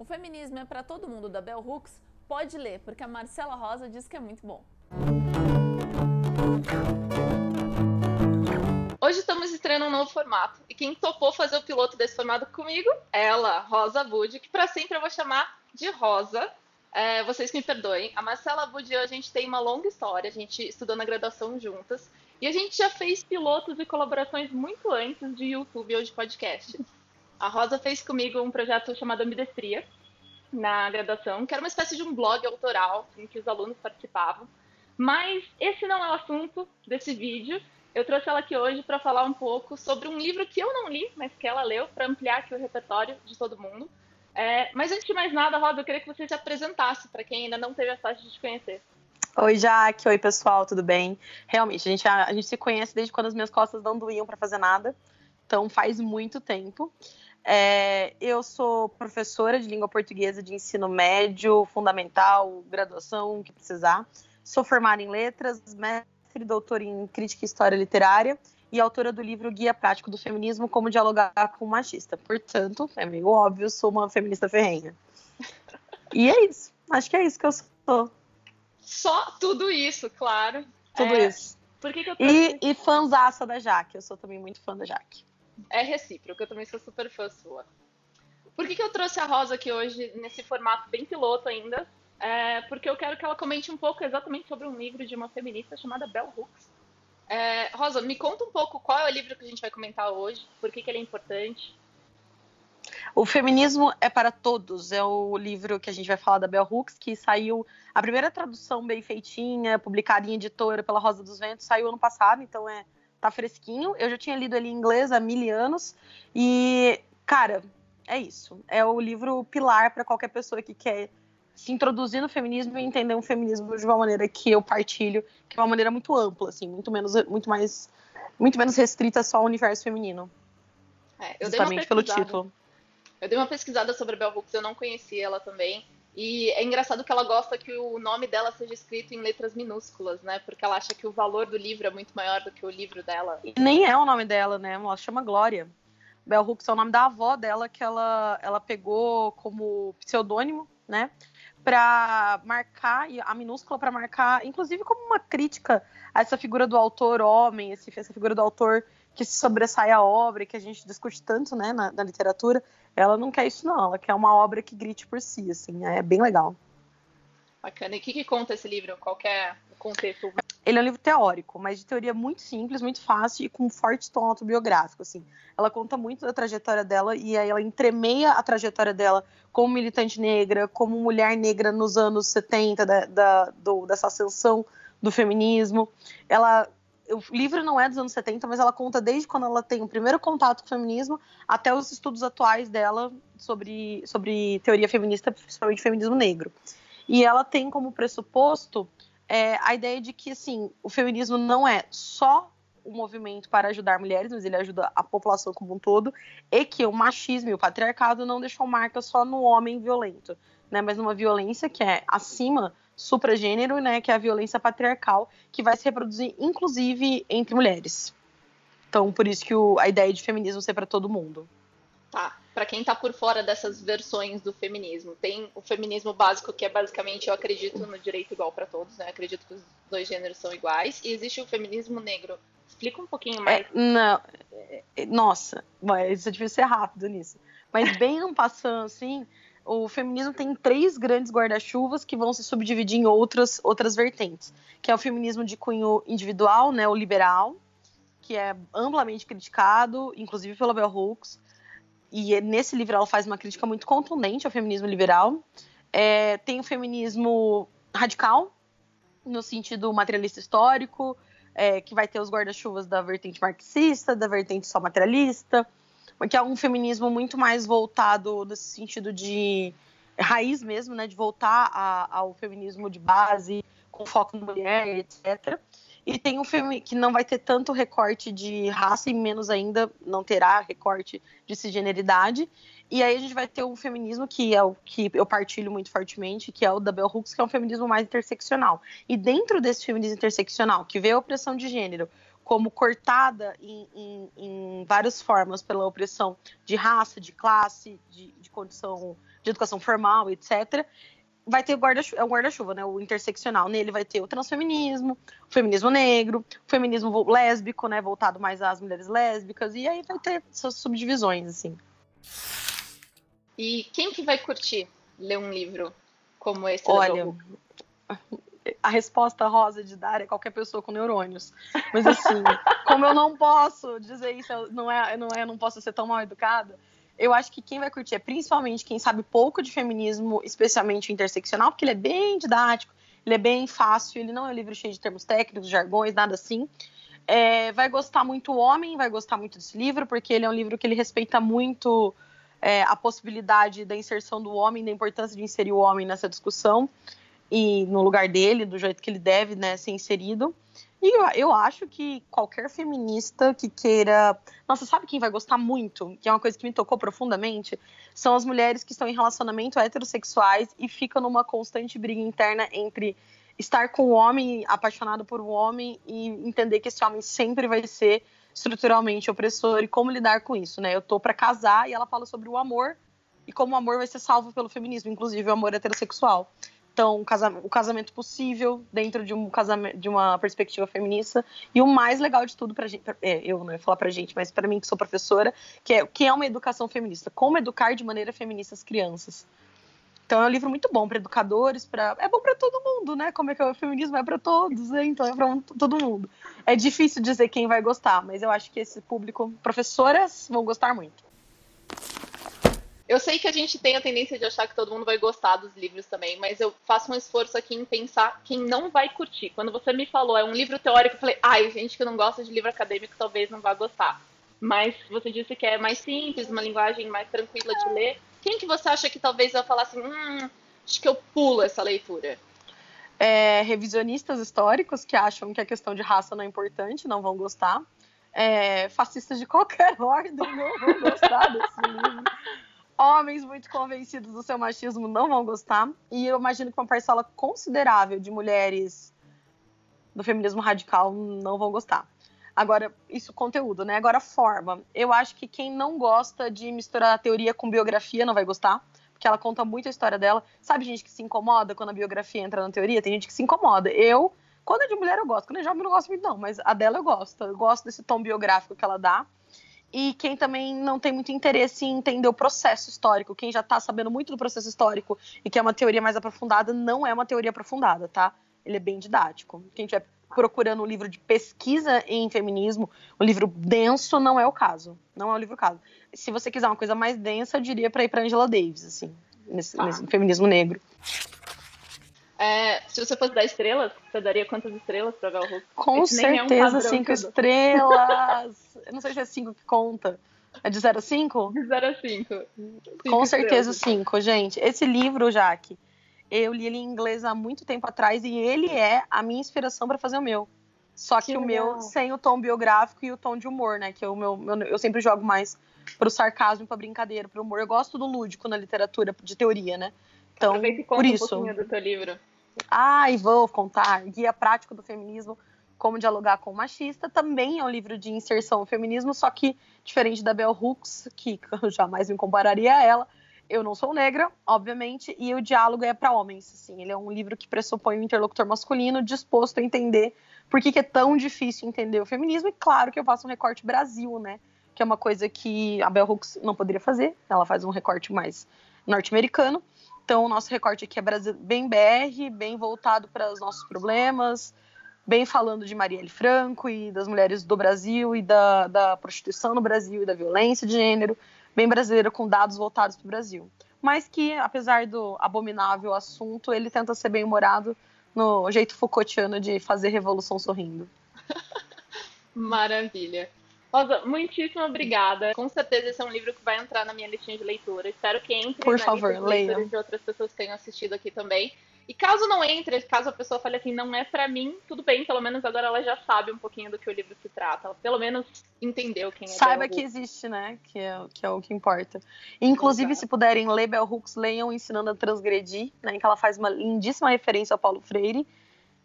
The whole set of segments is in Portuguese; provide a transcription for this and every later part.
O Feminismo é para todo mundo da Bell Hooks? Pode ler, porque a Marcela Rosa diz que é muito bom. Hoje estamos estreando um novo formato e quem topou fazer o piloto desse formato comigo ela, Rosa Bud, que para sempre eu vou chamar de Rosa. É, vocês me perdoem. A Marcela Bud e eu, a gente tem uma longa história, a gente estudou na graduação juntas e a gente já fez pilotos e colaborações muito antes de YouTube ou de podcast. A Rosa fez comigo um projeto chamado Ambidestria, na graduação, que era uma espécie de um blog autoral em que os alunos participavam. Mas esse não é o assunto desse vídeo. Eu trouxe ela aqui hoje para falar um pouco sobre um livro que eu não li, mas que ela leu, para ampliar aqui o repertório de todo mundo. É, mas antes de mais nada, Rosa, eu queria que você se apresentasse para quem ainda não teve a sorte de te conhecer. Oi, Jaque. Oi, pessoal, tudo bem? Realmente, a gente, a, a gente se conhece desde quando as minhas costas não doíam para fazer nada. Então, faz muito tempo. É, eu sou professora de língua portuguesa de ensino médio, fundamental, graduação, o que precisar. Sou formada em letras, mestre e doutora em crítica e história literária e autora do livro Guia Prático do Feminismo, Como Dialogar com o Machista. Portanto, é meio óbvio, sou uma feminista ferrenha. E é isso. Acho que é isso que eu sou. Só tudo isso, claro. Tudo é... isso. Por que, que eu tô... E, e fãzaça da Jaque. Eu sou também muito fã da Jaque é recíproco, eu também sou super fã sua. Por que, que eu trouxe a Rosa aqui hoje, nesse formato bem piloto ainda? É porque eu quero que ela comente um pouco exatamente sobre um livro de uma feminista chamada Bell Hooks. É, Rosa, me conta um pouco qual é o livro que a gente vai comentar hoje, por que, que ele é importante. O Feminismo é para Todos é o livro que a gente vai falar da Bell Hooks, que saiu, a primeira tradução bem feitinha, publicada em editora pela Rosa dos Ventos, saiu ano passado, então é tá fresquinho. Eu já tinha lido ele em inglês há mil anos. E, cara, é isso. É o livro pilar para qualquer pessoa que quer se introduzir no feminismo e entender o feminismo de uma maneira que eu partilho, que é uma maneira muito ampla, assim, muito menos, muito mais, muito menos restrita só ao universo feminino. É, eu justamente pelo título. Eu dei uma pesquisada sobre a Bell Hooks, eu não conhecia ela também. E é engraçado que ela gosta que o nome dela seja escrito em letras minúsculas, né? Porque ela acha que o valor do livro é muito maior do que o livro dela. E nem é o nome dela, né? Ela chama Glória. Bell Hooks é o nome da avó dela que ela, ela pegou como pseudônimo, né? Para marcar, a minúscula para marcar, inclusive como uma crítica a essa figura do autor homem, essa figura do autor que se sobressai a obra, que a gente discute tanto né, na, na literatura, ela não quer isso, não. Ela quer uma obra que grite por si, assim. É bem legal. Bacana. E o que, que conta esse livro? Qual é o contexto? Ele é um livro teórico, mas de teoria muito simples, muito fácil e com um forte tom autobiográfico, assim. Ela conta muito da trajetória dela e aí ela entremeia a trajetória dela como militante negra, como mulher negra nos anos 70, da, da do, dessa ascensão do feminismo. Ela o livro não é dos anos 70, mas ela conta desde quando ela tem o primeiro contato com o feminismo até os estudos atuais dela sobre, sobre teoria feminista, principalmente feminismo negro. E ela tem como pressuposto é, a ideia de que assim, o feminismo não é só um movimento para ajudar mulheres, mas ele ajuda a população como um todo, e que o machismo e o patriarcado não deixam marca só no homem violento, né, mas numa violência que é acima supragênero, né, que é a violência patriarcal, que vai se reproduzir inclusive entre mulheres. Então, por isso que o, a ideia de feminismo ser para todo mundo. Tá. Para quem tá por fora dessas versões do feminismo, tem o feminismo básico, que é basicamente eu acredito no direito igual para todos, né? Eu acredito que os dois gêneros são iguais. E existe o feminismo negro. Explica um pouquinho mais. É, não, é, nossa, mas é difícil ser rápido nisso. Mas bem um passando assim, o feminismo tem três grandes guarda-chuvas que vão se subdividir em outras, outras vertentes, que é o feminismo de cunho individual, né, o liberal, que é amplamente criticado, inclusive pela Bell Hooks, e nesse livro ela faz uma crítica muito contundente ao feminismo liberal. É, tem o feminismo radical, no sentido materialista histórico, é, que vai ter os guarda-chuvas da vertente marxista, da vertente só materialista, que é um feminismo muito mais voltado nesse sentido de raiz mesmo, né, de voltar a, ao feminismo de base, com foco na mulher, etc. E tem um filme que não vai ter tanto recorte de raça e menos ainda não terá recorte de cisgeneridade. E aí a gente vai ter um feminismo que é o que eu partilho muito fortemente, que é o da Bell Hooks, que é um feminismo mais interseccional. E dentro desse feminismo interseccional, que vê a opressão de gênero como cortada em, em, em, várias formas pela opressão de raça, de classe, de, de condição de educação formal, etc. Vai ter o guarda-chuva, é o guarda-chuva, né? O interseccional. Nele vai ter o transfeminismo, o feminismo negro, o feminismo lésbico, né? Voltado mais às mulheres lésbicas, e aí vai ter essas subdivisões, assim. E quem que vai curtir ler um livro como esse? Olha, a resposta rosa de dar é qualquer pessoa com neurônios. Mas assim, como eu não posso dizer isso, não é, não é, não posso ser tão mal educada. Eu acho que quem vai curtir é principalmente quem sabe pouco de feminismo, especialmente interseccional, porque ele é bem didático, ele é bem fácil, ele não é um livro cheio de termos técnicos, jargões, nada assim. É, vai gostar muito o homem, vai gostar muito desse livro, porque ele é um livro que ele respeita muito é, a possibilidade da inserção do homem, da importância de inserir o homem nessa discussão e no lugar dele, do jeito que ele deve né, ser inserido. E eu, eu, acho que qualquer feminista que queira. Nossa, sabe quem vai gostar muito? Que é uma coisa que me tocou profundamente? São as mulheres que estão em relacionamento heterossexuais e ficam numa constante briga interna entre estar com o homem, apaixonado por um homem, e entender que esse homem sempre vai ser estruturalmente opressor e como lidar com isso, né? Eu tô para casar e ela fala sobre o amor e como o amor vai ser salvo pelo feminismo, inclusive o amor heterossexual. Então, o casamento possível dentro de, um casamento, de uma perspectiva feminista. E o mais legal de tudo pra gente, é, eu não ia falar pra gente, mas para mim que sou professora, que é o que é uma educação feminista. Como educar de maneira feminista as crianças. Então é um livro muito bom para educadores, para é bom para todo mundo, né? Como é que é o feminismo é para todos, né? então é para todo mundo. É difícil dizer quem vai gostar, mas eu acho que esse público, professoras, vão gostar muito. Eu sei que a gente tem a tendência de achar que todo mundo vai gostar dos livros também, mas eu faço um esforço aqui em pensar quem não vai curtir. Quando você me falou, é um livro teórico, eu falei, ai, gente que não gosta de livro acadêmico talvez não vá gostar. Mas você disse que é mais simples, uma linguagem mais tranquila de ler. Quem que você acha que talvez eu falasse, hum, acho que eu pulo essa leitura? É, revisionistas históricos que acham que a questão de raça não é importante, não vão gostar. É, fascistas de qualquer ordem não vão gostar desse livro homens muito convencidos do seu machismo não vão gostar. E eu imagino que uma parcela considerável de mulheres do feminismo radical não vão gostar. Agora, isso conteúdo, né? Agora, forma. Eu acho que quem não gosta de misturar teoria com biografia não vai gostar, porque ela conta muito a história dela. Sabe gente que se incomoda quando a biografia entra na teoria? Tem gente que se incomoda. Eu, quando é de mulher, eu gosto. Quando é jovem, eu não gosto muito, não. Mas a dela eu gosto. Eu gosto desse tom biográfico que ela dá e quem também não tem muito interesse em entender o processo histórico, quem já está sabendo muito do processo histórico e que é uma teoria mais aprofundada, não é uma teoria aprofundada, tá? Ele é bem didático. Quem estiver procurando um livro de pesquisa em feminismo, um livro denso, não é o caso. Não é o livro caso. Se você quiser uma coisa mais densa, eu diria para ir para Angela Davis, assim, nesse, ah. nesse feminismo negro. É, se você fosse dar estrelas, você daria quantas estrelas pra Bell Hooks? Com Esse certeza, é um cinco estrelas. Eu não sei se é cinco que conta. É de 0 a 5? De 0 a 5. Com certeza 5, gente. Esse livro, Jaque, eu li ele em inglês há muito tempo atrás e ele é a minha inspiração para fazer o meu. Só que, que o meu sem o tom biográfico e o tom de humor, né? Que é o meu, meu eu sempre jogo mais pro sarcasmo, pra brincadeira, pro humor. Eu gosto do lúdico na literatura de teoria, né? Então, Aproveita e conta por isso. um pouquinho do teu livro. Ah, e vou contar. Guia Prático do Feminismo, Como Dialogar com o Machista. Também é um livro de inserção ao feminismo, só que diferente da Bell Hooks, que eu jamais me compararia a ela, eu não sou negra, obviamente, e o diálogo é para homens. Assim, ele é um livro que pressupõe um interlocutor masculino disposto a entender por que, que, é tão difícil entender o feminismo. E claro que eu faço um recorte Brasil, né? Que é uma coisa que a Bell Hooks não poderia fazer. Ela faz um recorte mais norte-americano. Então, o nosso recorte aqui é bem BR, bem voltado para os nossos problemas, bem falando de Marielle Franco e das mulheres do Brasil e da, da prostituição no Brasil e da violência de gênero, bem brasileiro com dados voltados para o Brasil. Mas que, apesar do abominável assunto, ele tenta ser bem humorado no jeito Foucaultiano de fazer revolução sorrindo. Maravilha. Rosa, muitíssimo obrigada. Com certeza esse é um livro que vai entrar na minha listinha de leitura. Espero que entre Por na favor, lista de leia. de outras pessoas que tenham assistido aqui também. E caso não entre, caso a pessoa fale assim, não é para mim, tudo bem, pelo menos agora ela já sabe um pouquinho do que o livro se trata. Ela pelo menos entendeu quem é Saiba Bell que Hooks. existe, né? Que é, que é o que importa. Inclusive, Exato. se puderem ler Bell Hooks, leiam Ensinando a Transgredir, né? Em que ela faz uma lindíssima referência ao Paulo Freire,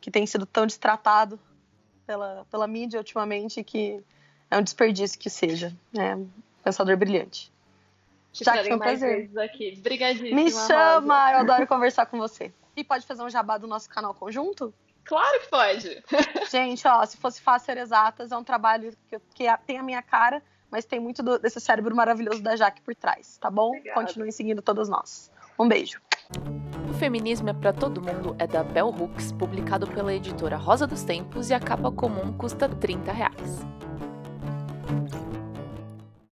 que tem sido tão destratado pela, pela mídia ultimamente que é um desperdício que seja. É um pensador brilhante. Te Já que foi um prazer. aqui. Obrigadíssima, Me Rosa. chama, eu adoro conversar com você. E pode fazer um jabá do nosso canal conjunto? Claro que pode. Gente, ó, se fosse fácil ser exatas, é um trabalho que, eu- que tem a minha cara, mas tem muito do- desse cérebro maravilhoso da Jaque por trás, tá bom? Obrigada. Continuem seguindo todas nós. Um beijo. O Feminismo é pra Todo Mundo é da Bell Hooks, publicado pela editora Rosa dos Tempos e a capa comum custa 30 reais.